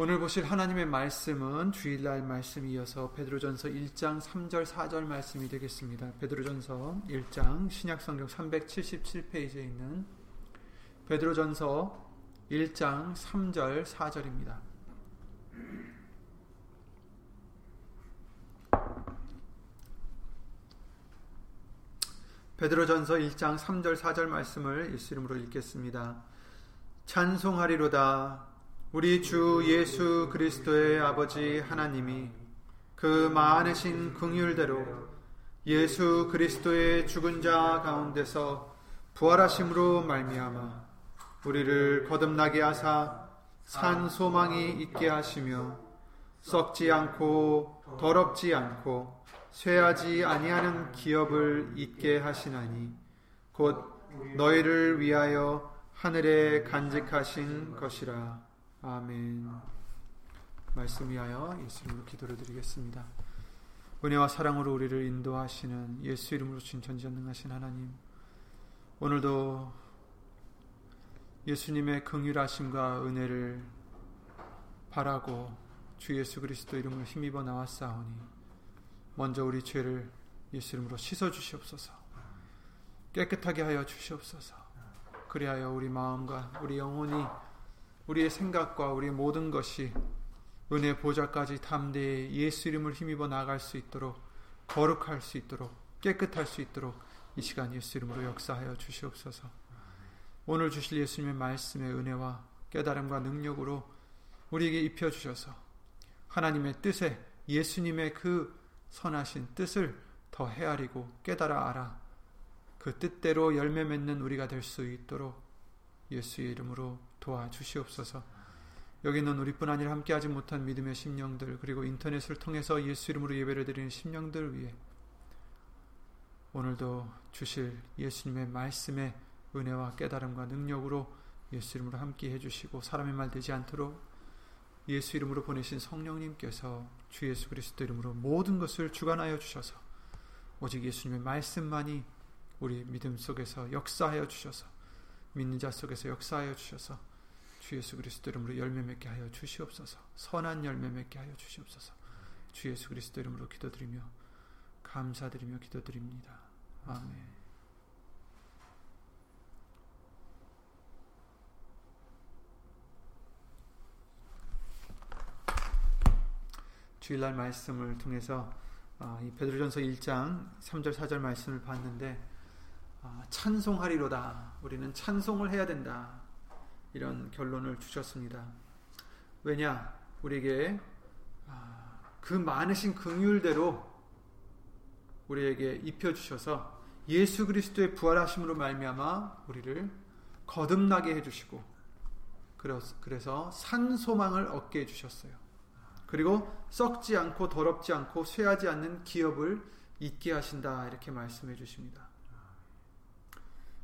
오늘 보실 하나님의 말씀은 주일날 말씀 이 어서 베드로전서 1장 3절 4절 말씀이 되겠습니다. 베드로전서 1장 신약성경 377페이지에 있는 베드로전서 1장 3절 4절입니다. 베드로전서 1장 3절 4절 말씀을 예수 이름으로 읽겠습니다. 찬송하리로다 우리 주 예수 그리스도의 아버지 하나님이 그 많으신 긍휼대로 예수 그리스도의 죽은 자 가운데서 부활하심으로 말미암아 우리를 거듭나게 하사 산 소망이 있게 하시며 썩지 않고 더럽지 않고 쇠하지 아니하는 기업을 잊게 하시나니 곧 너희를 위하여 하늘에 간직하신 것이라. 아멘. 말씀 위하여 예수 이름으로 기도를 드리겠습니다. 은혜와 사랑으로 우리를 인도하시는 예수 이름으로 신 전지전능하신 하나님 오늘도 예수님의 긍휼하심과 은혜를 바라고 주 예수 그리스도 이름으로 힘입어 나왔사오니 먼저 우리 죄를 예수 이름으로 씻어 주시옵소서. 깨끗하게 하여 주시옵소서. 그리하여 우리 마음과 우리 영혼이 우리의 생각과 우리의 모든 것이 은혜 보좌까지 담대히 예수 이름을 힘입어 나갈 수 있도록 거룩할 수 있도록 깨끗할 수 있도록 이 시간 예수 이름으로 역사하여 주시옵소서. 오늘 주실 예수님의 말씀의 은혜와 깨달음과 능력으로 우리에게 입혀 주셔서 하나님의 뜻에 예수님의 그 선하신 뜻을 더 헤아리고 깨달아 알아 그 뜻대로 열매 맺는 우리가 될 수 있도록 예수의 이름으로 도와주시옵소서. 여기는 우리뿐 아니라 함께하지 못한 믿음의 심령들 그리고 인터넷을 통해서 예수 이름으로 예배를 드리는 심령들 위해 오늘도 주실 예수님의 말씀의 은혜와 깨달음과 능력으로 예수 이름으로 함께 해주시고 사람의 말 되지 않도록 예수 이름으로 보내신 성령님께서 주 예수 그리스도 이름으로 모든 것을 주관하여 주셔서 오직 예수님의 말씀만이 우리 믿음 속에서 역사하여 주셔서 믿는 자 속에서 역사하여 주셔서 주 예수 그리스도 이름으로 열매 맺게 하여 주시옵소서 선한 열매 맺게 하여 주시옵소서 주 예수 그리스도 이름으로 기도드리며 감사드리며 기도드립니다. 아멘 주일날 말씀을 통해서 아, 이 베드로전서 1장 3절 4절 말씀을 봤는데 아, 찬송하리로다. 우리는 찬송을 해야 된다. 이런 결론을 주셨습니다. 왜냐? 우리에게 아, 그 많으신 긍휼대로 우리에게 입혀 주셔서 예수 그리스도의 부활하심으로 말미암아 우리를 거듭나게 해 주시고 그래서 산 소망을 얻게 해 주셨어요. 그리고 썩지 않고 더럽지 않고 쇠하지 않는 기업을 잊게 하신다 이렇게 말씀해 주십니다.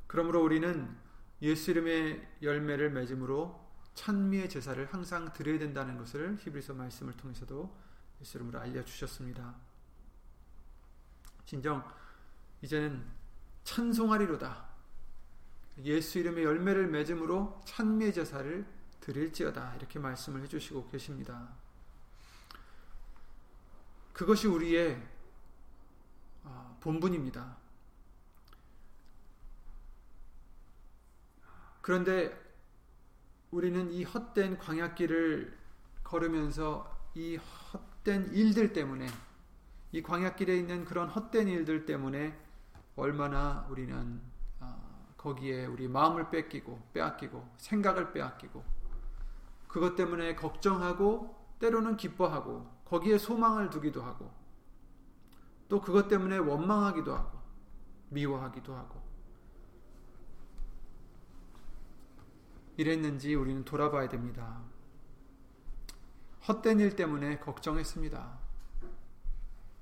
그러므로 우리는 예수 이름의 열매를 맺음으로 찬미의 제사를 항상 드려야 된다는 것을 히브리서 말씀을 통해서도 예수 이름으로 알려 주셨습니다. 진정 이제는 찬송하리로다. 예수 이름의 열매를 맺음으로 찬미의 제사를 드릴지어다 이렇게 말씀을 해주시고 계십니다. 그것이 우리의 아, 본분입니다. 그런데 우리는 이 헛된 광약길을 걸으면서 이 헛된 일들 때문에 이 광약길에 있는 그런 헛된 일들 때문에 얼마나 우리는 아, 거기에 우리 마음을 뺏기고 빼앗기고 생각을 빼앗기고 그것 때문에 걱정하고 때로는 기뻐하고 거기에 소망을 두기도 하고 또 그것 때문에 원망하기도 하고 미워하기도 하고 이랬는지 우리는 돌아봐야 됩니다. 헛된 일 때문에 걱정했습니다.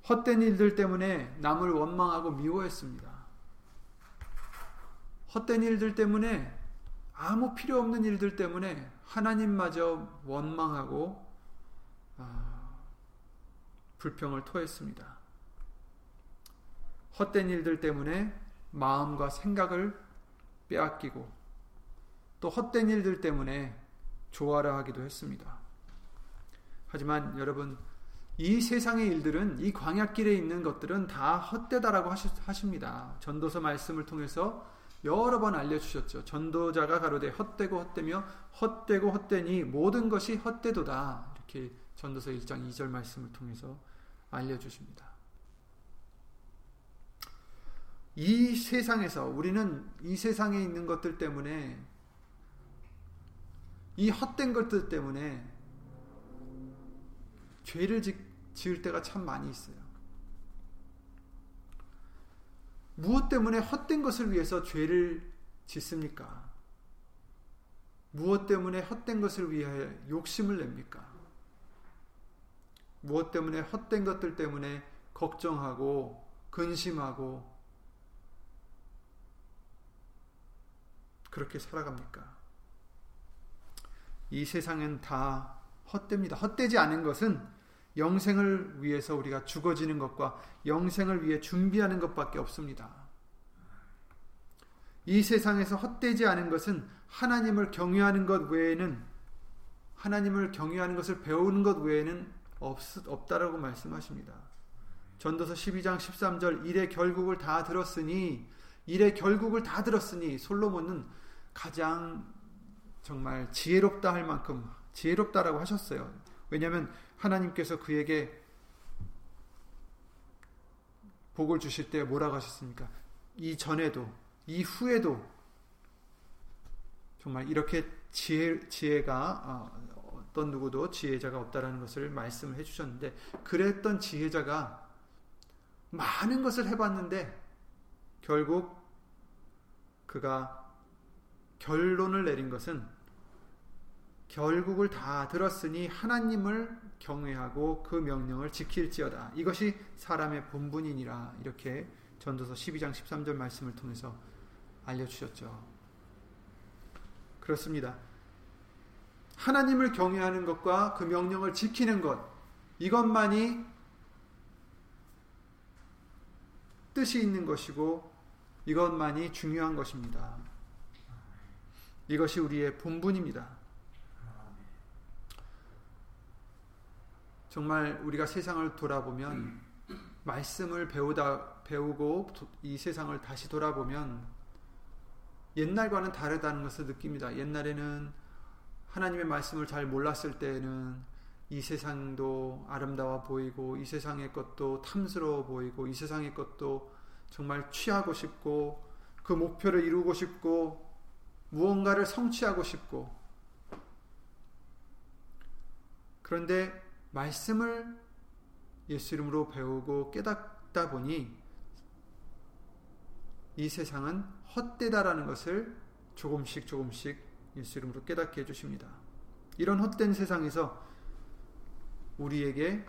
헛된 일들 때문에 남을 원망하고 미워했습니다. 헛된 일들 때문에 아무 필요 없는 일들 때문에 하나님마저 원망하고 아, 불평을 토했습니다. 헛된 일들 때문에 마음과 생각을 빼앗기고 또 헛된 일들 때문에 조화라 하기도 했습니다. 하지만 여러분 이 세상의 일들은 이 광야길에 있는 것들은 다 헛되다라고 하십니다. 전도서 말씀을 통해서 여러 번 알려주셨죠. 전도자가 가로되 헛되고 헛되며 헛되고 헛되니 모든 것이 헛되도다. 이렇게 전도서 1장 2절 말씀을 통해서 알려주십니다. 이 세상에서 우리는 이 세상에 있는 것들 때문에 이 헛된 것들 때문에 죄를 지을 때가 참 많이 있어요. 무엇 때문에 헛된 것을 위해서 죄를 짓습니까? 무엇 때문에 헛된 것을 위하여 욕심을 냅니까? 무엇 때문에 헛된 것들 때문에 걱정하고 근심하고 그렇게 살아갑니까? 이 세상은 다 헛됩니다. 헛되지 않은 것은 영생을 위해서 우리가 죽어지는 것과 영생을 위해 준비하는 것밖에 없습니다. 이 세상에서 헛되지 않은 것은 하나님을 경외하는 것 외에는 하나님을 경외하는 것을 배우는 것 외에는 없, 없다라고 말씀하십니다. 전도서 12장 13절 일의 결국을 다 들었으니 일의 결국을 다 들었으니 솔로몬은 가장 정말 지혜롭다 할 만큼 지혜롭다라고 하셨어요. 왜냐하면 하나님께서 그에게 복을 주실 때 뭐라고 하셨습니까? 이 전에도 이 후에도 정말 이렇게 지혜 지혜가 어, 어떤 누구도 지혜자가 없다라는 것을 말씀을 해주셨는데 그랬던 지혜자가 많은 것을 해봤는데 결국 그가 결론을 내린 것은 결국을 다 들었으니 하나님을 경외하고 그 명령을 지킬지어다. 이것이 사람의 본분이니라. 이렇게 전도서 12장 13절 말씀을 통해서 알려주셨죠. 그렇습니다. 하나님을 경외하는 것과 그 명령을 지키는 것, 이것만이 뜻이 있는 것이고, 이것만이 중요한 것입니다. 이것이 우리의 본분입니다. 정말 우리가 세상을 돌아보면 말씀을 배우다 배우고 이 세상을 다시 돌아보면 옛날과는 다르다는 것을 느낍니다. 옛날에는 하나님의 말씀을 잘 몰랐을 때에는 이 세상도 아름다워 보이고 이 세상의 것도 탐스러워 보이고 이 세상의 것도 정말 취하고 싶고 그 목표를 이루고 싶고 무언가를 성취하고 싶고 그런데 말씀을 예수 이름으로 배우고 깨닫다 보니 이 세상은 헛되다라는 것을 조금씩 조금씩 예수 이름으로 깨닫게 해주십니다. 이런 헛된 세상에서 우리에게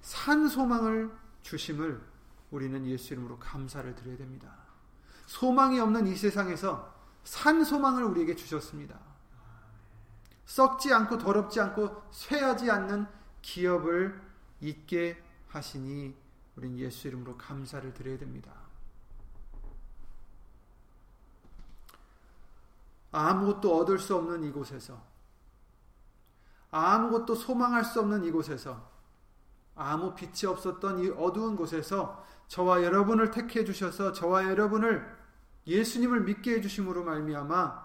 산 소망을 주심을 우리는 예수 이름으로 감사를 드려야 됩니다. 소망이 없는 이 세상에서 산 소망을 우리에게 주셨습니다. 썩지 않고 더럽지 않고 쇠하지 않는 기업을 있게 하시니 우린 예수 이름으로 감사를 드려야 됩니다. 아무것도 얻을 수 없는 이곳에서 아무것도 소망할 수 없는 이곳에서 아무 빛이 없었던 이 어두운 곳에서 저와 여러분을 택해 주셔서 저와 여러분을 예수님을 믿게 해 주심으로 말미암아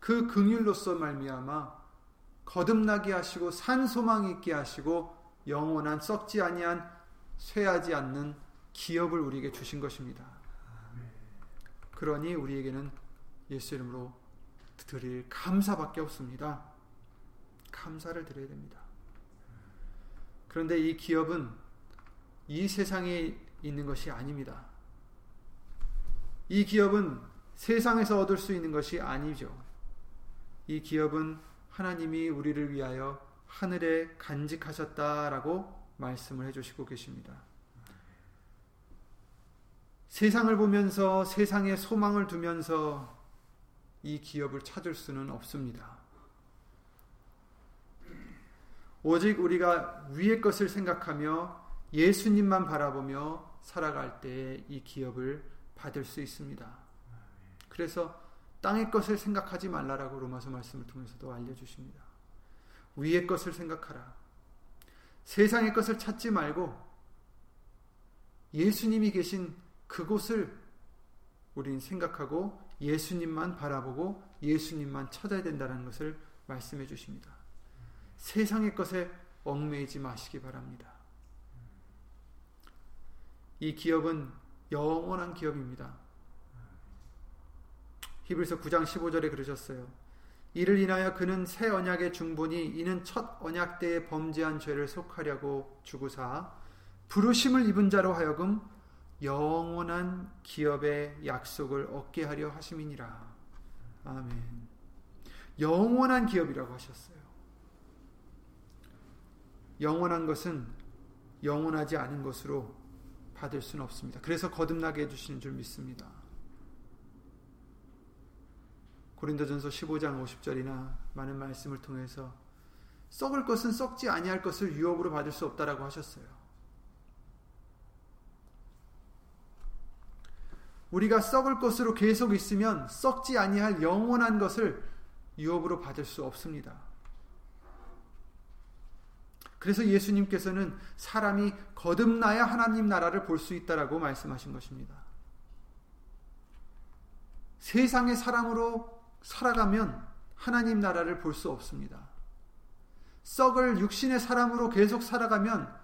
그 긍휼로서 말미암아 거듭나게 하시고 산 소망 있게 하시고 영원한 썩지 아니한 쇠하지 않는 기업을 우리에게 주신 것입니다. 그러니 우리에게는 예수 이름으로 드릴 감사밖에 없습니다. 감사를 드려야 됩니다. 그런데 이 기업은 이 세상에 있는 것이 아닙니다. 이 기업은 세상에서 얻을 수 있는 것이 아니죠. 이 기업은 하나님이 우리를 위하여 하늘에 간직하셨다라고 말씀을 해주시고 계십니다. 세상을 보면서 세상에 소망을 두면서 이 기업을 찾을 수는 없습니다. 오직 우리가 위의 것을 생각하며 예수님만 바라보며 살아갈 때이 기업을 받을 수 있습니다. 그래서 땅의 것을 생각하지 말라라고 로마서 말씀을 통해서도 알려주십니다. 위의 것을 생각하라. 세상의 것을 찾지 말고 예수님이 계신 그곳을 우린 생각하고 예수님만 바라보고 예수님만 찾아야 된다는 것을 말씀해 주십니다. 세상의 것에 얽매이지 마시기 바랍니다. 이 기업은 영원한 기업입니다. 히브리서 9장 15절에 그러셨어요. 이를 인하여 그는 새 언약의 중본이 이는 첫 언약 때에 범죄한 죄를 속하려고 주구사 부르심을 입은 자로 하여금 영원한 기업의 약속을 얻게 하려 하심이니라. 아멘. 영원한 기업이라고 하셨어요. 영원한 것은 영원하지 않은 것으로 받을 수는 없습니다. 그래서 거듭나게 해주시는 줄 믿습니다. 고린도전서 15장 50절이나 많은 말씀을 통해서 썩을 것은 썩지 아니할 것을 유업으로 받을 수 없다라고 하셨어요. 우리가 썩을 것으로 계속 있으면 썩지 아니할 영원한 것을 유업으로 받을 수 없습니다. 그래서 예수님께서는 사람이 거듭나야 하나님 나라를 볼 수 있다라고 말씀하신 것입니다. 세상의 사람으로 살아가면 하나님 나라를 볼 수 없습니다. 썩을 육신의 사람으로 계속 살아가면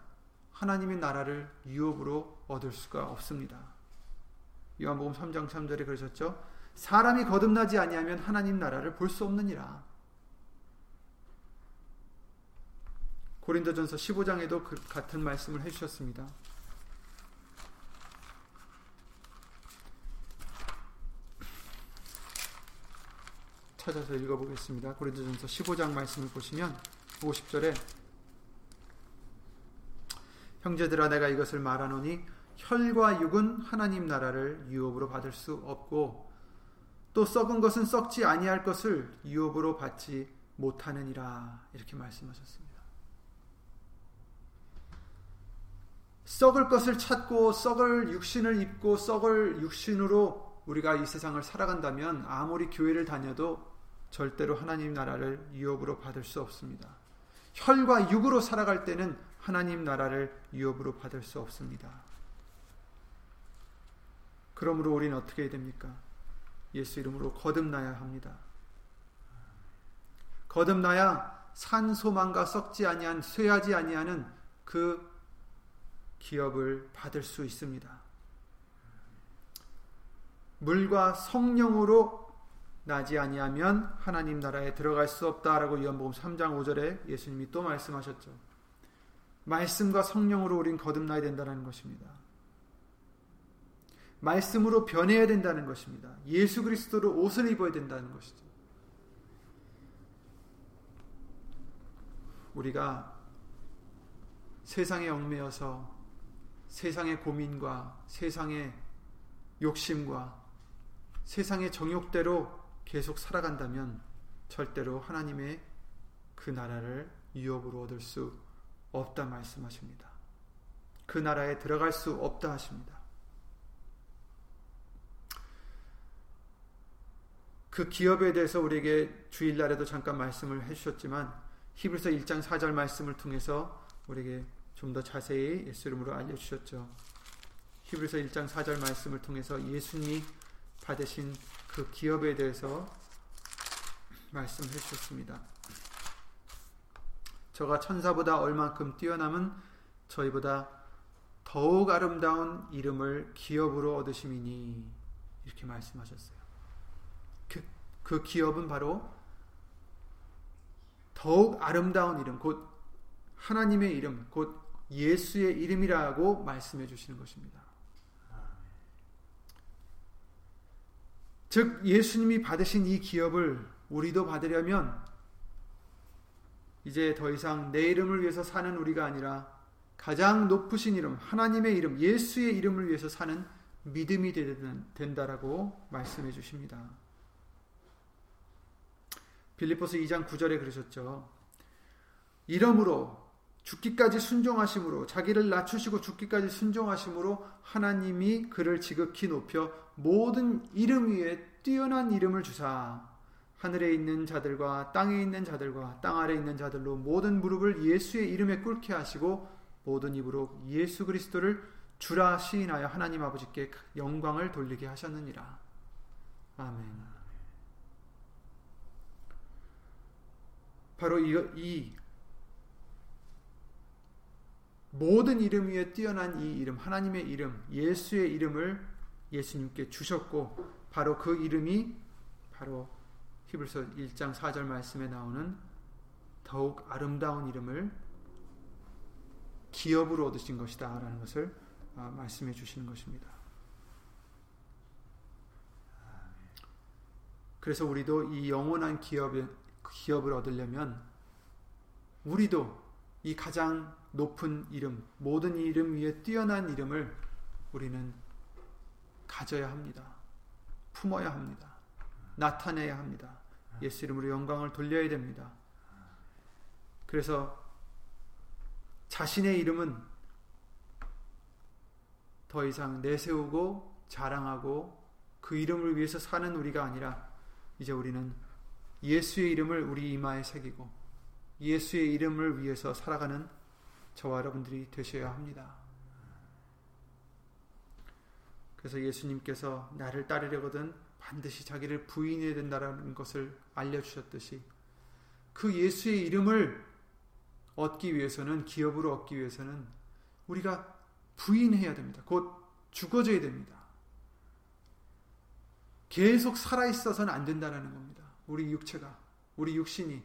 하나님의 나라를 유업으로 얻을 수가 없습니다. 요한복음 3장 3절에 그러셨죠. 사람이 거듭나지 아니하면 하나님 나라를 볼 수 없느니라. 고린도전서 15장에도 그 같은 말씀을 해주셨습니다. 찾아서 읽어보겠습니다. 고린도전서 15장 말씀을 보시면 50절에 형제들아 내가 이것을 말하노니 혈과 육은 하나님 나라를 유업으로 받을 수 없고 또 썩은 것은 썩지 아니할 것을 유업으로 받지 못하느니라 이렇게 말씀하셨습니다. 썩을 것을 찾고 썩을 육신을 입고 썩을 육신으로 우리가 이 세상을 살아간다면 아무리 교회를 다녀도 절대로 하나님 나라를 유업으로 받을 수 없습니다. 혈과 육으로 살아갈 때는 하나님 나라를 유업으로 받을 수 없습니다. 그러므로 우리는 어떻게 해야 됩니까? 예수 이름으로 거듭나야 합니다. 거듭나야 산 소망과 썩지 아니한 쇠하지 아니하는 그 기업을 받을 수 있습니다. 물과 성령으로 나지 아니하면 하나님 나라에 들어갈 수 없다라고 요한복음 3장 5절에 예수님이 또 말씀하셨죠. 말씀과 성령으로 우린 거듭나야 된다는 것입니다. 말씀으로 변해야 된다는 것입니다. 예수 그리스도로 옷을 입어야 된다는 것이죠. 우리가 세상에 얽매여서 세상의 고민과 세상의 욕심과 세상의 정욕대로 계속 살아간다면 절대로 하나님의 그 나라를 유업으로 얻을 수 없다 말씀하십니다. 그 나라에 들어갈 수 없다 하십니다. 그 기업에 대해서 우리에게 주일날에도 잠깐 말씀을 해주셨지만 히브리서 1장 4절 말씀을 통해서 우리에게 좀 더 자세히 예수 이름으로 알려주셨죠. 히브리서 1장 4절 말씀을 통해서 예수님이 받으신 그 기업에 대해서 말씀해 주셨습니다. 저가 천사보다 얼만큼 뛰어남은 저희보다 더욱 아름다운 이름을 기업으로 얻으심이니 이렇게 말씀하셨어요. 그, 그 기업은 바로 더욱 아름다운 이름, 곧 하나님의 이름, 곧 예수의 이름이라고 말씀해 주시는 것입니다. 즉 예수님이 받으신 이 기업을 우리도 받으려면 이제 더 이상 내 이름을 위해서 사는 우리가 아니라 가장 높으신 이름, 하나님의 이름, 예수의 이름을 위해서 사는 믿음이 된다라고 말씀해 주십니다. 빌리포스 2장 9절에 그러셨죠. 이러므로 죽기까지 순종하심으로 자기를 낮추시고 죽기까지 순종하심으로 하나님이 그를 지극히 높여 모든 이름 위에 뛰어난 이름을 주사 하늘에 있는 자들과 땅에 있는 자들과 땅 아래 있는 자들로 모든 무릎을 예수의 이름에 꿇게 하시고 모든 입으로 예수 그리스도를 주라 시인하여 하나님 아버지께 영광을 돌리게 하셨느니라. 아멘. 바로 이, 이 모든 이름 위에 뛰어난 이 이름, 하나님의 이름, 예수의 이름을 예수님께 주셨고, 바로 그 이름이 바로 히브리서 1장 4절 말씀에 나오는 더욱 아름다운 이름을 기업으로 얻으신 것이다. 라는 것을 아, 말씀해 주시는 것입니다. 그래서 우리도 이 영원한 기업을, 기업을 얻으려면 우리도 이 가장 높은 이름, 모든 이름 위에 뛰어난 이름을 우리는 가져야 합니다. 품어야 합니다. 나타내야 합니다. 예수 이름으로 영광을 돌려야 됩니다. 그래서 자신의 이름은 더 이상 내세우고 자랑하고 그 이름을 위해서 사는 우리가 아니라 이제 우리는 예수의 이름을 우리 이마에 새기고 예수의 이름을 위해서 살아가는 저와 여러분들이 되셔야 합니다. 그래서 예수님께서 나를 따르려거든 반드시 자기를 부인해야 된다는 것을 알려주셨듯이 그 예수의 이름을 얻기 위해서는 기업으로 얻기 위해서는 우리가 부인해야 됩니다. 곧 죽어져야 됩니다. 계속 살아 있어서는 안 된다는 겁니다. 우리 육체가, 우리 육신이,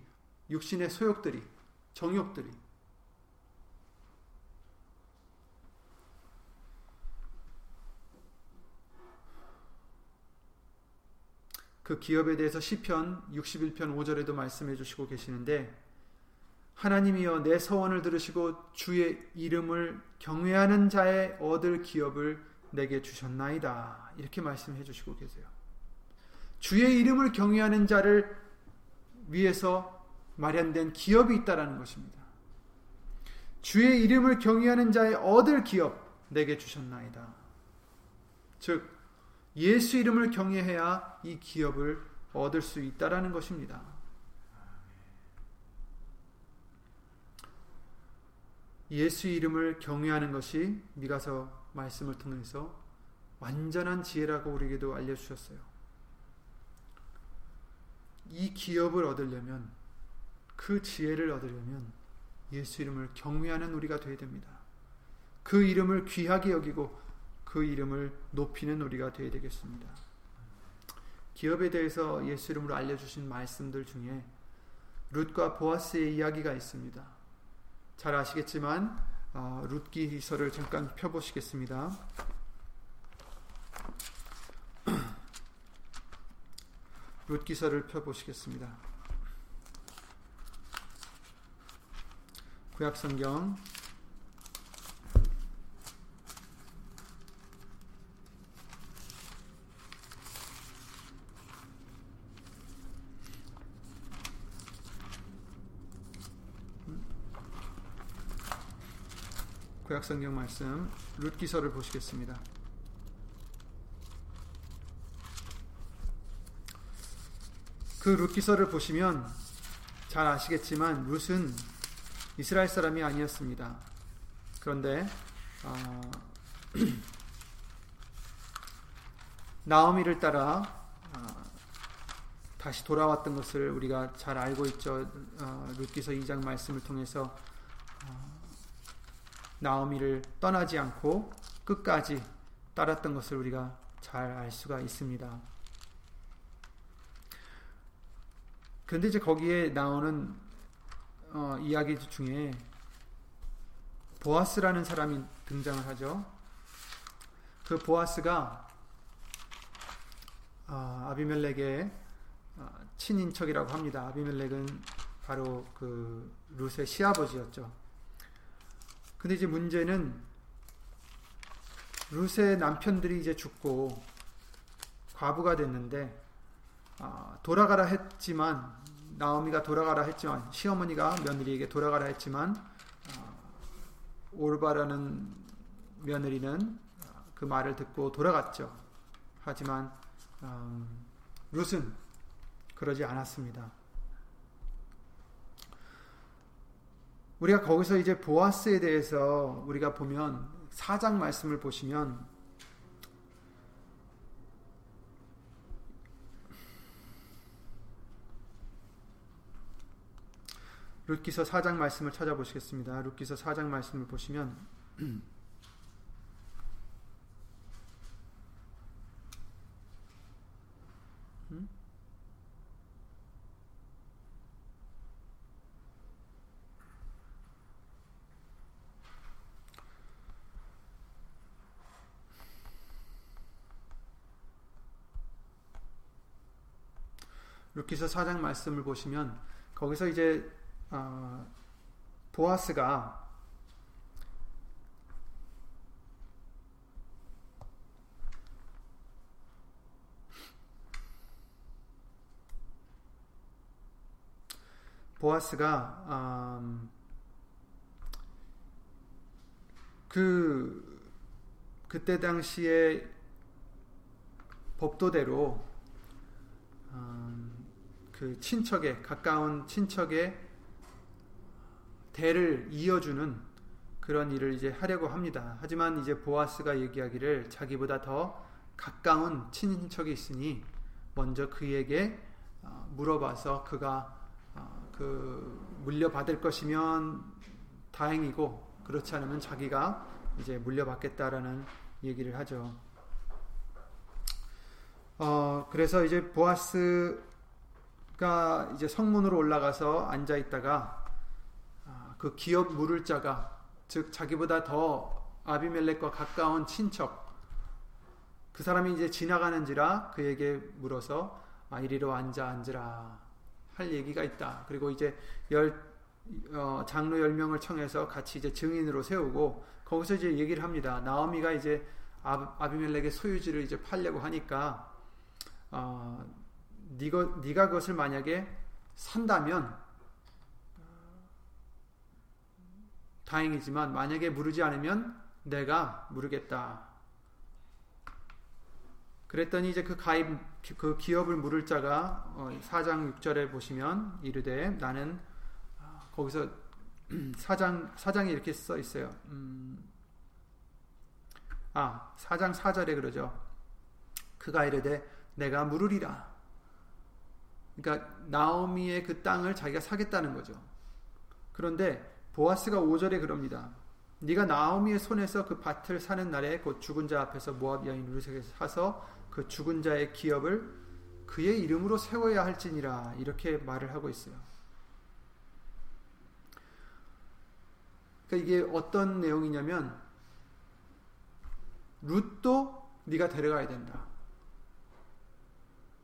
육신의 소욕들이, 정욕들이 그 기업에 대해서 시편 61편 5절에도 말씀해 주시고 계시는데 하나님이여 내 서원을 들으시고 주의 이름을 경외하는 자의 얻을 기업을 내게 주셨나이다. 이렇게 말씀해 주시고 계세요. 주의 이름을 경외하는 자를 위해서 마련된 기업이 있다라는 것입니다. 주의 이름을 경외하는 자의 얻을 기업 내게 주셨나이다. 즉 예수 이름을 경외해야 이 기업을 얻을 수 있다라는 것입니다. 예수 이름을 경외하는 것이 미가서 말씀을 통해서 완전한 지혜라고 우리에게도 알려주셨어요. 이 기업을 얻으려면 그 지혜를 얻으려면 예수 이름을 경외하는 우리가 되어야 됩니다. 그 이름을 귀하게 여기고 그 이름을 높이는 우리가 되어야 되겠습니다. 기업에 대해서 예수 이름으로 알려주신 말씀들 중에 룻과 보아스의 이야기가 있습니다. 잘 아시겠지만 어, 룻기서를 잠깐 펴보시겠습니다. 룻기서를 펴보시겠습니다. 구약성경 구약 성경 말씀 룻기서를 보시겠습니다. 그 룻기서를 보시면 잘 아시겠지만 룻은 이스라엘 사람이 아니었습니다. 그런데 어, 나오미를 따라 어, 다시 돌아왔던 것을 우리가 잘 알고 있죠. 어, 룻기서 2장 말씀을 통해서 나오미를 떠나지 않고 끝까지 따랐던 것을 우리가 잘 알 수가 있습니다. 그런데 이제 거기에 나오는 어, 이야기 중에 보아스라는 사람이 등장을 하죠. 그 보아스가 어, 아비멜렉의 어, 친인척이라고 합니다. 아비멜렉은 바로 그 룻의 시아버지였죠. 근데 이제 문제는 룻의 남편들이 이제 죽고 과부가 됐는데 아, 돌아가라 했지만 나오미가 돌아가라 했지만 시어머니가 며느리에게 돌아가라 했지만 아, 올바라는 며느리는 그 말을 듣고 돌아갔죠. 하지만 음, 룻은 그러지 않았습니다. 우리가 거기서 이제 보아스에 대해서 우리가 보면 사장 말씀을 보시면 룻기서 4장 말씀을 찾아보시겠습니다. 룻기서 4장 말씀을 보시면 루키서 4장 말씀을 보시면 거기서 이제 어, 보아스가 보아스가 음, 그 그때 당시에 법도대로 음, 그 친척의 가까운 친척의 대를 이어주는 그런 일을 이제 하려고 합니다. 하지만 이제 보아스가 얘기하기를 자기보다 더 가까운 친척이 있으니 먼저 그에게 어, 물어봐서 그가 어, 그 물려받을 것이면 다행이고 그렇지 않으면 자기가 이제 물려받겠다라는 얘기를 하죠. 어, 그래서 이제 보아스 가 이제 성문으로 올라가서 앉아 있다가 아, 그 기업 물을 자가 즉 자기보다 더 아비멜렉과 가까운 친척 그 사람이 이제 지나가는지라 그에게 물어서 아, 이리로 앉아 앉으라 할 얘기가 있다. 그리고 이제 열 어, 장로 열 명을 청해서 같이 이제 증인으로 세우고 거기서 이제 얘기를 합니다. 나오미가 이제 아, 비멜렉의 소유지를 이제 팔려고 하니까 어, 네가, 네가 그것을 만약에 산다면 다행이지만 만약에 물르지 않으면 내가 물르겠다. 그랬더니 이제 그 가입 그 기업을 물을 자가 4장 어, 6절에 보시면 이르되 나는 아, 거기서 4장 4장에 이렇게 써 있어요. 음, 아 4장 4절에 그러죠. 그가 이르되 내가 물으리라. 그러니까 나오미의 그 땅을 자기가 사겠다는 거죠. 그런데 보아스가 5절에 그럽니다. 네가 나오미의 손에서 그 밭을 사는 날에 곧 죽은 자 앞에서 모압 여인 루색에 사서 그 죽은 자의 기업을 그의 이름으로 세워야 할지니라 이렇게 말을 하고 있어요. 그러니까 이게 어떤 내용이냐면 룻도 네가 데려가야 된다.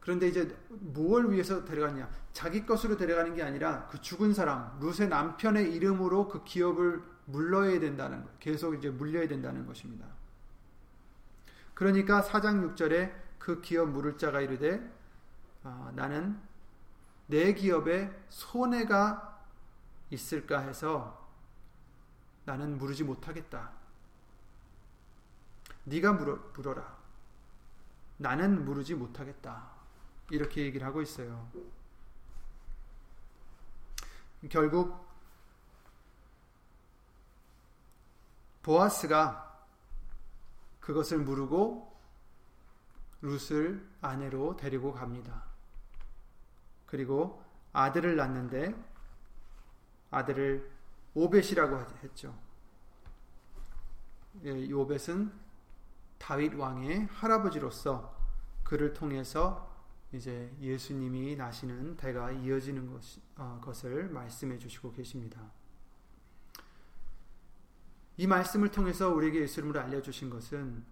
그런데 이제 무엇을 위해서 데려갔냐? 자기 것으로 데려가는 게 아니라 그 죽은 사람, 룻의 남편의 이름으로 그 기업을 물러야 된다는 것, 계속 이제 물려야 된다는 것입니다. 그러니까 4장 6절에 그 기업 물을 자가 이르되 아, 나는 내 기업에 손해가 있을까 해서 나는 물으지 못하겠다. 네가 물어, 물어라. 나는 물으지 못하겠다. 이렇게 얘기를 하고 있어요. 결국 보아스가 그것을 물고 룻을 아내로 데리고 갑니다. 그리고 아들을 낳는데 아들을 오벳이라고 했죠. 예, 오벳은 다윗 왕의 할아버지로서 그를 통해서 이제 예수님이 나시는 대가 이어지는 것, 어, 것을 말씀해 주시고 계십니다. 이 말씀을 통해서 우리에게 예수 이름으로 알려주신 것은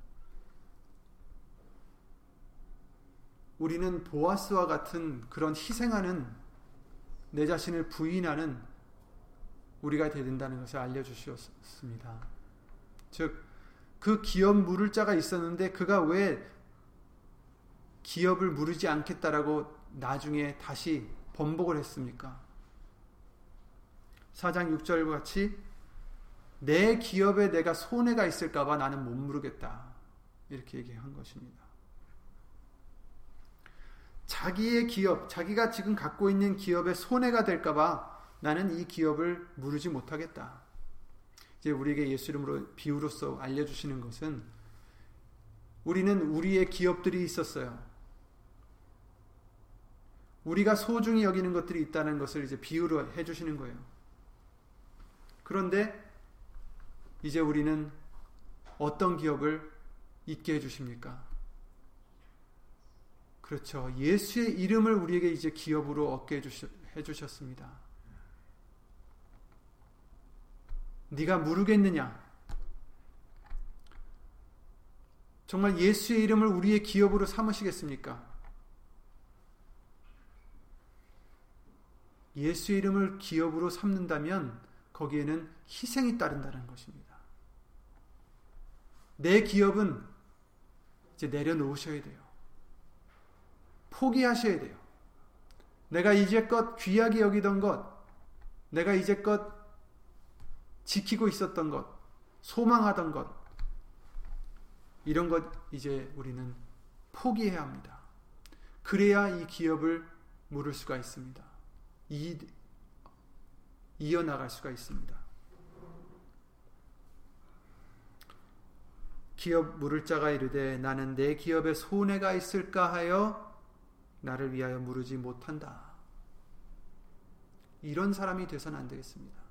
우리는 보아스와 같은 그런 희생하는 내 자신을 부인하는 우리가 되야 된다는 것을 알려주셨습니다. 즉, 그 기업 물을 자가 있었는데 그가 왜 기업을 무르지 않겠다라고 나중에 다시 번복을 했습니까? 4장 6절과 같이 내 기업에 내가 손해가 있을까봐 나는 못 무르겠다. 이렇게 얘기한 것입니다. 자기의 기업, 자기가 지금 갖고 있는 기업의 손해가 될까봐 나는 이 기업을 무르지 못하겠다. 이제 우리에게 예수 이름으로 비유로서 알려주시는 것은 우리는 우리의 기업들이 있었어요. 우리가 소중히 여기는 것들이 있다는 것을 이제 비유로 해주시는 거예요. 그런데 이제 우리는 어떤 기업을 있게 해주십니까? 그렇죠. 예수의 이름을 우리에게 이제 기업으로 얻게 해주셨습니다. 네가 모르겠느냐? 정말 예수의 이름을 우리의 기업으로 삼으시겠습니까? 예수의 이름을 기업으로 삼는다면 거기에는 희생이 따른다는 것입니다. 내 기업은 이제 내려놓으셔야 돼요. 포기하셔야 돼요. 내가 이제껏 귀하게 여기던 것, 내가 이제껏 지키고 있었던 것, 소망하던 것, 이런 것 이제 우리는 포기해야 합니다. 그래야 이 기업을 물을 수가 있습니다. 이, 이어나갈 수가 있습니다. 기업 물을 자가 이르되 나는 내 기업에 손해가 있을까 하여 나를 위하여 물으지 못한다. 이런 사람이 되선 안 되겠습니다.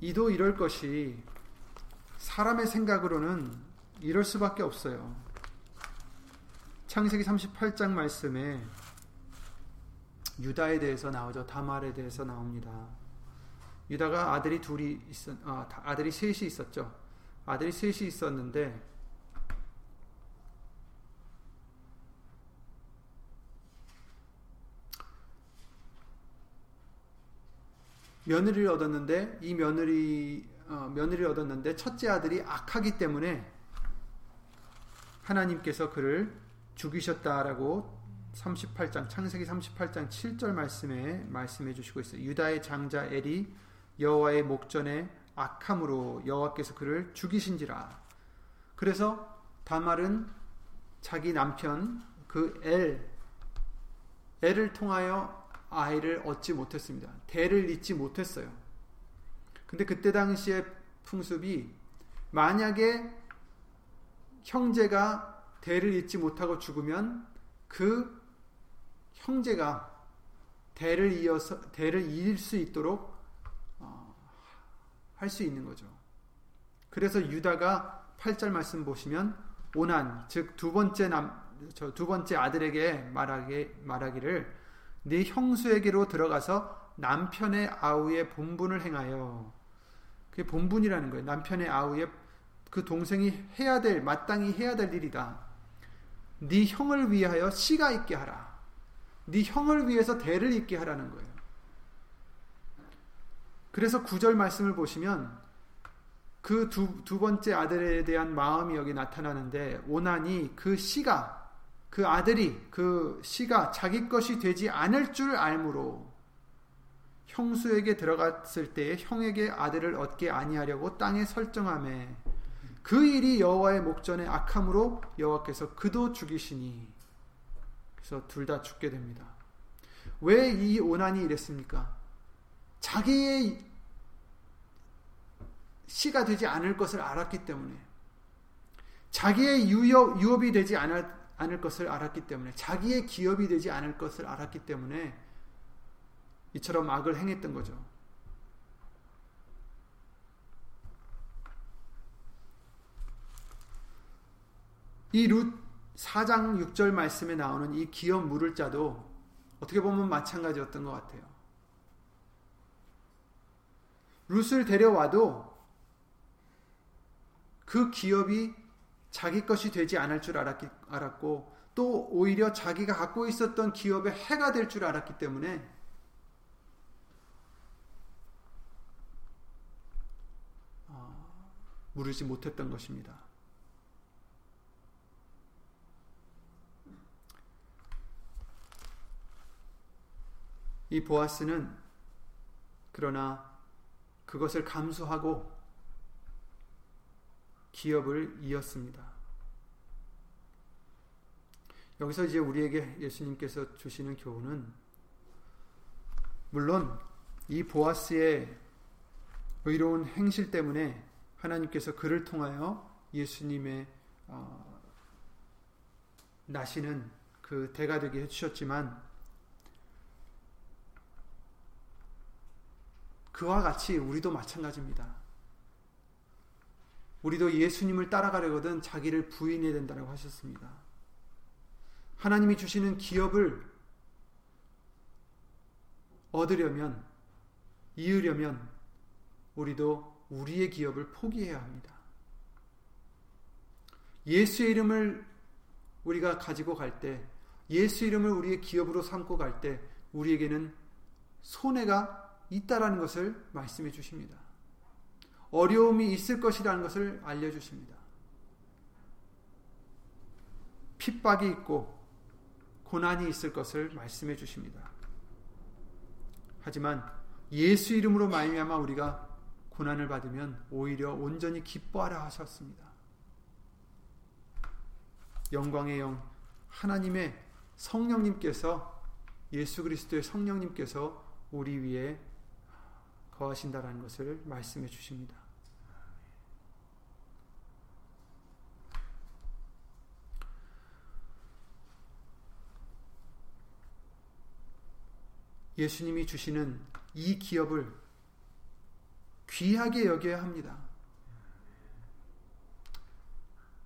이도 이럴 것이 사람의 생각으로는 이럴 수밖에 없어요. 창세기 38장 말씀에 유다에 대해서 나오죠. 다말에 대해서 나옵니다. 유다가 아들이 둘이 있었, 아, 아들이 셋이 있었죠. 아들이 셋이 있었는데 며느리를 얻었는데 이 며느리 어, 며느리를 얻었는데 첫째 아들이 악하기 때문에 하나님께서 그를 죽이셨다라고 38장 창세기 38장 7절 말씀에 말씀해 주시고 있어요. 유다의 장자 엘이 여호와의 목전에 악함으로 여호와께서 그를 죽이신지라. 그래서 다말은 자기 남편 그 엘, 엘을 통하여 아이를 얻지 못했습니다. 대를 잇지 못했어요. 근데 그때 당시의 풍습이 만약에 형제가 대를 잇지 못하고 죽으면 그 형제가 대를 이어서 대를 이을 수 있도록 어, 할수 있는 거죠. 그래서 유다가 8절 말씀 보시면 오난 즉 두 번째 남 저 두 번째 아들에게 말하기 말하기를 네 형수에게로 들어가서 남편의 아우의 본분을 행하여 그게 본분이라는 거예요. 남편의 아우의 그 동생이 해야 될 마땅히 해야 될 일이다. 네 형을 위하여 씨가 있게 하라. 네 형을 위해서 대를 있게 하라는 거예요. 그래서 구절 말씀을 보시면 그 두 두 번째 아들에 대한 마음이 여기 나타나는데 오난이 그 씨가 그 아들이 그 씨가 자기 것이 되지 않을 줄 알므로 형수에게 들어갔을 때에 형에게 아들을 얻게 아니하려고 땅에 설정함에 그 일이 여호와의 목전에 악함으로 여호와께서 그도 죽이시니 그래서 둘 다 죽게 됩니다. 왜 이 오난이 이랬습니까? 자기의 씨가 되지 않을 것을 알았기 때문에 자기의 유업, 유업이 되지 않을 않을 것을 알았기 때문에 자기의 기업이 되지 않을 것을 알았기 때문에 이처럼 악을 행했던 거죠. 이 룻 4장 6절 말씀에 나오는 이 기업 물을 자도 어떻게 보면 마찬가지였던 것 같아요. 룻을 데려와도 그 기업이 자기 것이 되지 않을 줄 알았고 또 오히려 자기가 갖고 있었던 기업의 해가 될 줄 알았기 때문에 어, 물으지 못했던 것입니다. 이 보아스는 그러나 그것을 감수하고 기업을 이었습니다. 여기서 이제 우리에게 예수님께서 주시는 교훈은 물론 이 보아스의 의로운 행실 때문에 하나님께서 그를 통하여 예수님의 어, 나시는 그 대가 되게 해주셨지만 그와 같이 우리도 마찬가지입니다. 우리도 예수님을 따라가려거든 자기를 부인해야 된다고 하셨습니다. 하나님이 주시는 기업을 얻으려면, 이으려면, 우리도 우리의 기업을 포기해야 합니다. 예수의 이름을 우리가 가지고 갈 때, 예수 이름을 우리의 기업으로 삼고 갈 때, 우리에게는 손해가 있다라는 것을 말씀해 주십니다. 어려움이 있을 것이라는 것을 알려 주십니다. 핍박이 있고 고난이 있을 것을 말씀해 주십니다. 하지만 예수 이름으로 말미암아 우리가 고난을 받으면 오히려 온전히 기뻐하라 하셨습니다. 영광의 영 하나님의 성령님께서 예수 그리스도의 성령님께서 우리 위에 거하신다라는 것을 말씀해 주십니다. 예수님이 주시는 이 기업을 귀하게 여겨야 합니다.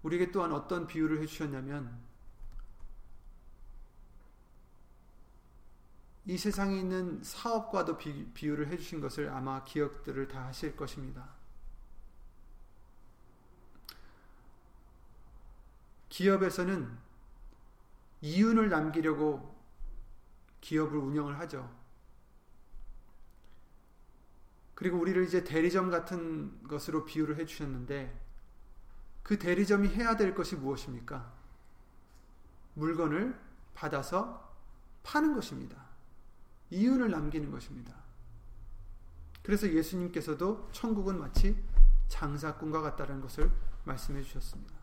우리에게 또한 어떤 비유를 해주셨냐면 이 세상에 있는 사업과도 비, 비유를 해주신 것을 아마 기억들을 다 하실 것입니다. 기업에서는 이윤을 남기려고 기업을 운영을 하죠. 그리고 우리를 이제 대리점 같은 것으로 비유를 해주셨는데 그 대리점이 해야 될 것이 무엇입니까? 물건을 받아서 파는 것입니다. 이윤을 남기는 것입니다. 그래서 예수님께서도 천국은 마치 장사꾼과 같다는 것을 말씀해 주셨습니다.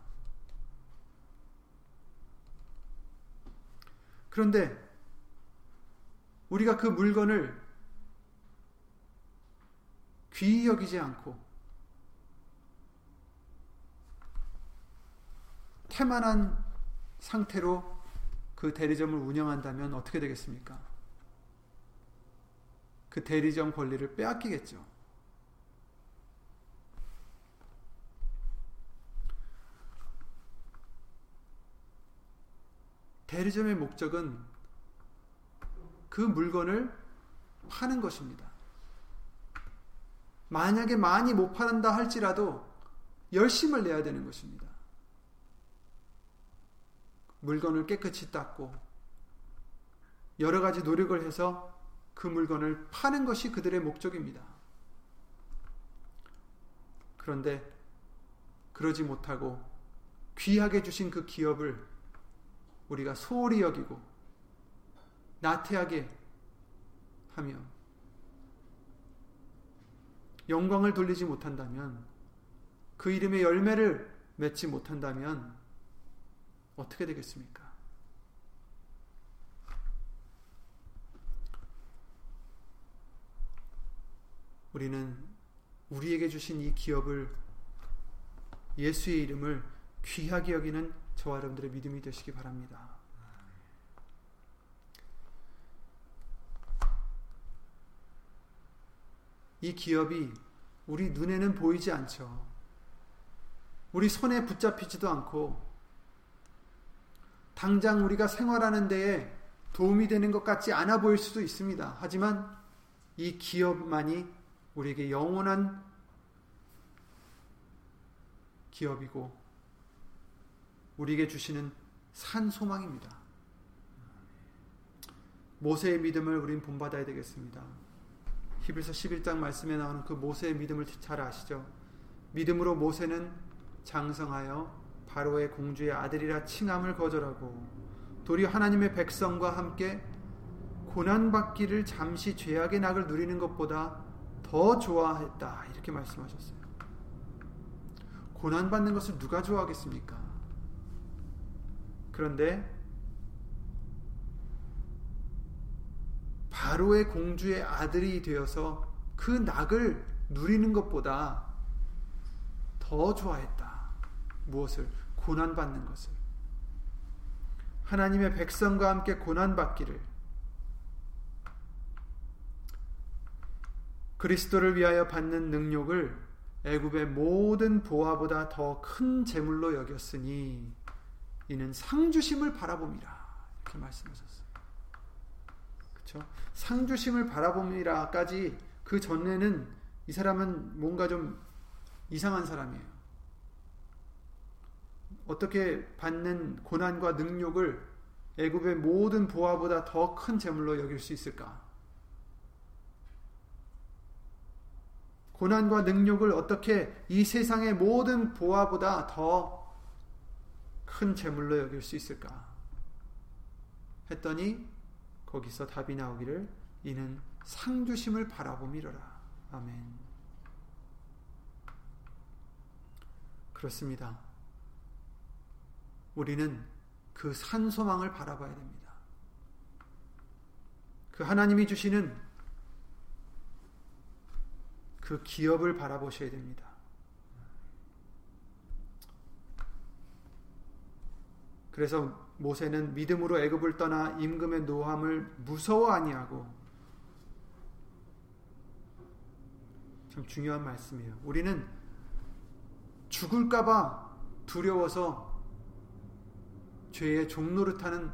그런데 우리가 그 물건을 귀히 여기지 않고 태만한 상태로 그 대리점을 운영한다면 어떻게 되겠습니까? 그 대리점 권리를 빼앗기겠죠. 대리점의 목적은 그 물건을 파는 것입니다. 만약에 많이 못 파는다 할지라도 열심을 내야 되는 것입니다. 물건을 깨끗이 닦고 여러 가지 노력을 해서 그 물건을 파는 것이 그들의 목적입니다. 그런데 그러지 못하고 귀하게 주신 그 기업을 우리가 소홀히 여기고 나태하게 하며 영광을 돌리지 못한다면 그 이름의 열매를 맺지 못한다면 어떻게 되겠습니까? 우리는 우리에게 주신 이 기업을 예수의 이름을 귀하게 여기는 저와 여러분들의 믿음이 되시기 바랍니다. 이 기업이 우리 눈에는 보이지 않죠. 우리 손에 붙잡히지도 않고 당장 우리가 생활하는 데에 도움이 되는 것 같지 않아 보일 수도 있습니다. 하지만 이 기업만이 우리에게 영원한 기업이고 우리에게 주시는 산 소망입니다. 모세의 믿음을 우린 본받아야 되겠습니다. 히브리서 11장 말씀에 나오는 그 모세의 믿음을 잘 아시죠? 믿음으로 모세는 장성하여 바로의 공주의 아들이라 칭함을 거절하고 도리어 하나님의 백성과 함께 고난받기를 잠시 죄악의 낙을 누리는 것보다 더 좋아했다. 이렇게 말씀하셨어요. 고난받는 것을 누가 좋아하겠습니까? 그런데 바로의 공주의 아들이 되어서 그 낙을 누리는 것보다 더 좋아했다. 무엇을? 고난받는 것을. 하나님의 백성과 함께 고난받기를. 그리스도를 위하여 받는 능력을 애굽의 모든 보화보다 더 큰 재물로 여겼으니 이는 상주심을 바라봅니다. 이렇게 말씀하셨어요. 그렇죠? 상주심을 바라봅니다까지 그 전에는 이 사람은 뭔가 좀 이상한 사람이에요. 어떻게 받는 고난과 능력을 애굽의 모든 보화보다 더 큰 재물로 여길 수 있을까? 고난과 능력을 어떻게 이 세상의 모든 보화보다 더 큰 재물로 여길 수 있을까? 했더니 거기서 답이 나오기를 이는 상주심을 바라보미러라. 아멘. 그렇습니다. 우리는 그 산소망을 바라봐야 됩니다. 그 하나님이 주시는 그 기업을 바라보셔야 됩니다. 그래서 모세는 믿음으로 애굽을 떠나 임금의 노함을 무서워 아니하고 참 중요한 말씀이에요. 우리는 죽을까봐 두려워서 죄의 종노릇하는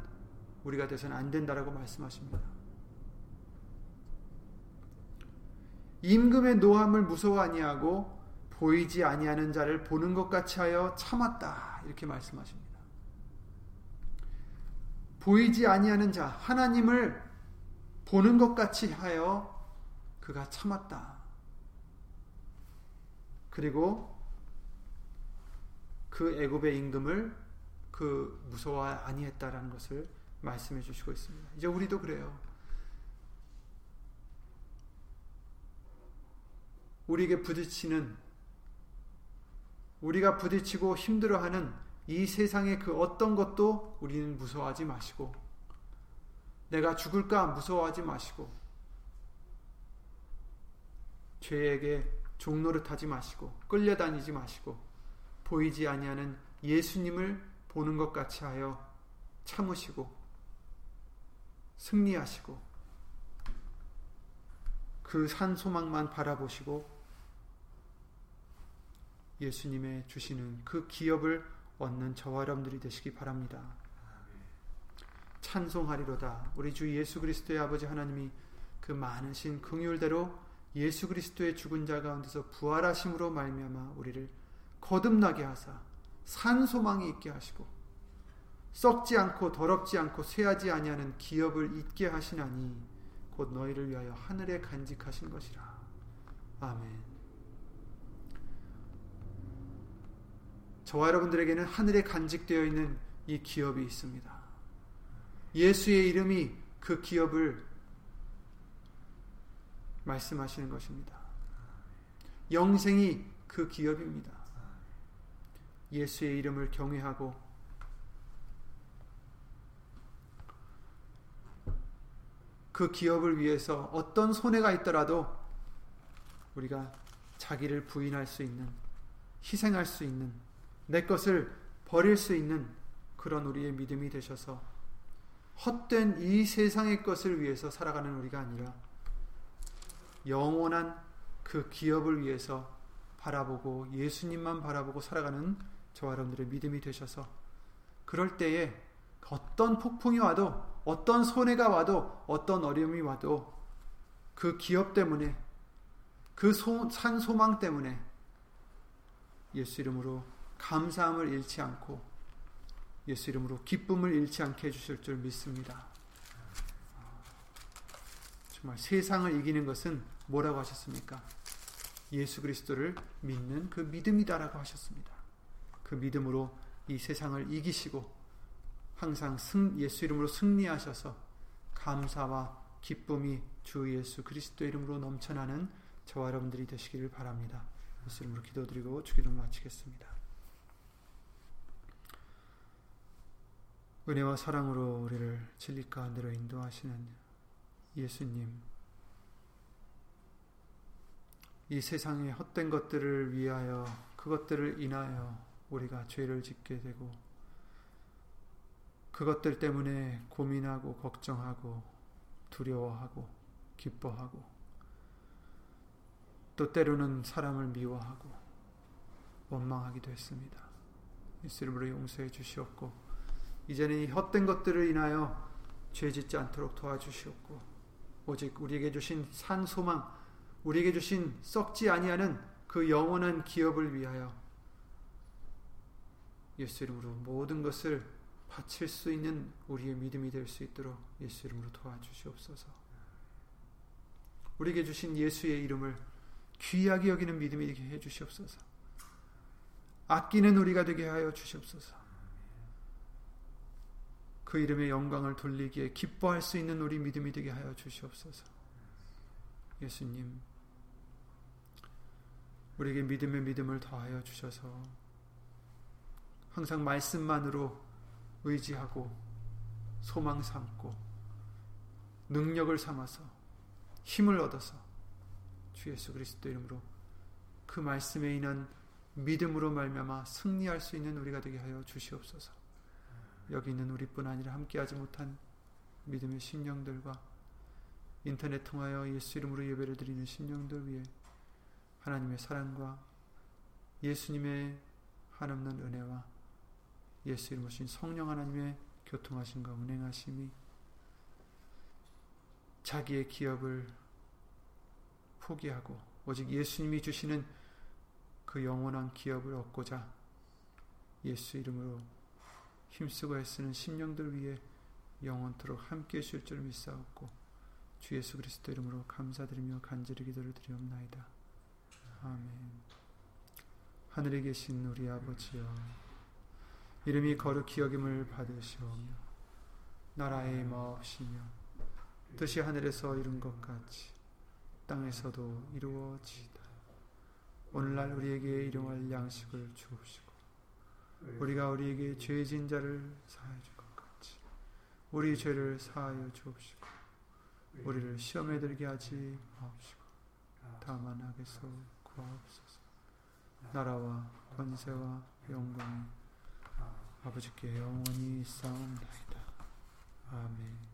우리가 돼서는 안 된다라고 말씀하십니다. 임금의 노함을 무서워 아니하고 보이지 아니하는 자를 보는 것 같이 하여 참았다 이렇게 말씀하십니다. 보이지 아니하는 자 하나님을 보는 것 같이 하여 그가 참았다. 그리고 그 애굽의 임금을 그 무서워 아니했다라는 것을 말씀해 주시고 있습니다. 이제 우리도 그래요. 우리에게 부딪히는 우리가 부딪히고 힘들어하는 이 세상의 그 어떤 것도 우리는 무서워하지 마시고 내가 죽을까 무서워하지 마시고 죄에게 종노릇하지 마시고 끌려다니지 마시고 보이지 아니하는 예수님을 보는 것 같이 하여 참으시고 승리하시고 그 산 소망만 바라보시고 예수님의 주시는 그 기업을 얻는 저와 여러분들이 되시기 바랍니다. 찬송하리로다. 우리 주 예수 그리스도의 아버지 하나님이 그 많으신 긍휼대로 예수 그리스도의 죽은 자 가운데서 부활하심으로 말미암아 우리를 거듭나게 하사 산 소망이 있게 하시고 썩지 않고 더럽지 않고 쇠하지 아니하는 기업을 잊게 하시나니 곧 너희를 위하여 하늘에 간직하신 것이라. 아멘. 저와 여러분들에게는 하늘에 간직되어 있는 이 기업이 있습니다. 예수의 이름이 그 기업을 말씀하시는 것입니다. 영생이 그 기업입니다. 예수의 이름을 경외하고 그 기업을 위해서 어떤 손해가 있더라도 우리가 자기를 부인할 수 있는, 희생할 수 있는 내 것을 버릴 수 있는 그런 우리의 믿음이 되셔서 헛된 이 세상의 것을 위해서 살아가는 우리가 아니라 영원한 그 기업을 위해서 바라보고 예수님만 바라보고 살아가는 저와 여러분들의 믿음이 되셔서 그럴 때에 어떤 폭풍이 와도 어떤 손해가 와도 어떤 어려움이 와도 그 기업 때문에 그 산 소망 때문에 예수 이름으로 감사함을 잃지 않고 예수 이름으로 기쁨을 잃지 않게 해주실 줄 믿습니다. 정말 세상을 이기는 것은 뭐라고 하셨습니까? 예수 그리스도를 믿는 그 믿음이다라고 하셨습니다. 그 믿음으로 이 세상을 이기시고 항상 승, 예수 이름으로 승리하셔서 감사와 기쁨이 주 예수 그리스도 이름으로 넘쳐나는 저와 여러분들이 되시기를 바랍니다. 예수 이름으로 기도드리고 주기도 마치겠습니다. 은혜와 사랑으로 우리를 진리 가운데로 인도하시는 예수님. 이 세상의 헛된 것들을 위하여 그것들을 인하여 우리가 죄를 짓게 되고 그것들 때문에 고민하고 걱정하고 두려워하고 기뻐하고 또 때로는 사람을 미워하고 원망하기도 했습니다. 예수 이름으로 용서해 주시옵고 이제는 이 헛된 것들을 인하여 죄 짓지 않도록 도와주시옵고 오직 우리에게 주신 산 소망 우리에게 주신 썩지 아니하는 그 영원한 기업을 위하여 예수 이름으로 모든 것을 바칠 수 있는 우리의 믿음이 될 수 있도록 예수 이름으로 도와주시옵소서. 우리에게 주신 예수의 이름을 귀하게 여기는 믿음이 되게 해 주시옵소서. 아끼는 우리가 되게 하여 주시옵소서. 그 이름의 영광을 돌리기에 기뻐할 수 있는 우리 믿음이 되게 하여 주시옵소서. 예수님, 우리에게 믿음의 믿음을 더하여 주셔서 항상 말씀만으로 의지하고 소망 삼고 능력을 삼아서 힘을 얻어서 주 예수 그리스도 이름으로 그 말씀에 인한 믿음으로 말미암아 승리할 수 있는 우리가 되게 하여 주시옵소서. 여기 있는 우리뿐 아니라 함께하지 못한 믿음의 심령들과 인터넷 통하여 예수 이름으로 예배를 드리는 심령들 위해 하나님의 사랑과 예수님의 한없는 은혜와 예수 이름 오신 성령 하나님의 교통하심과 운행하심이 자기의 기업을 포기하고 오직 예수님이 주시는 그 영원한 기업을 얻고자 예수 이름으로 힘쓰고 애쓰는 심령들 위해 영원토록 함께 해주실 줄 믿사옵고 주 예수 그리스도 이름으로 감사드리며 간절히 기도를 드리옵나이다. 아멘 하늘에 계신 우리 아버지여 이름이 거룩히 여김을 받으시오며 나라의 마옵시며 뜻이 하늘에서 이룬 것 같이 땅에서도 이루어지다. 오늘날 우리에게 일용할 양식을 주옵시고 우리가 우리에게 죄진 자를 사하여 줄 것 같이 우리 죄를 사하여 주옵시고 우리를 시험에 들게 하지 마옵시고 다만 악에서 구하옵소서. 나라와 권세와 영광이 아버지께 영원히 싸움나이다. 아멘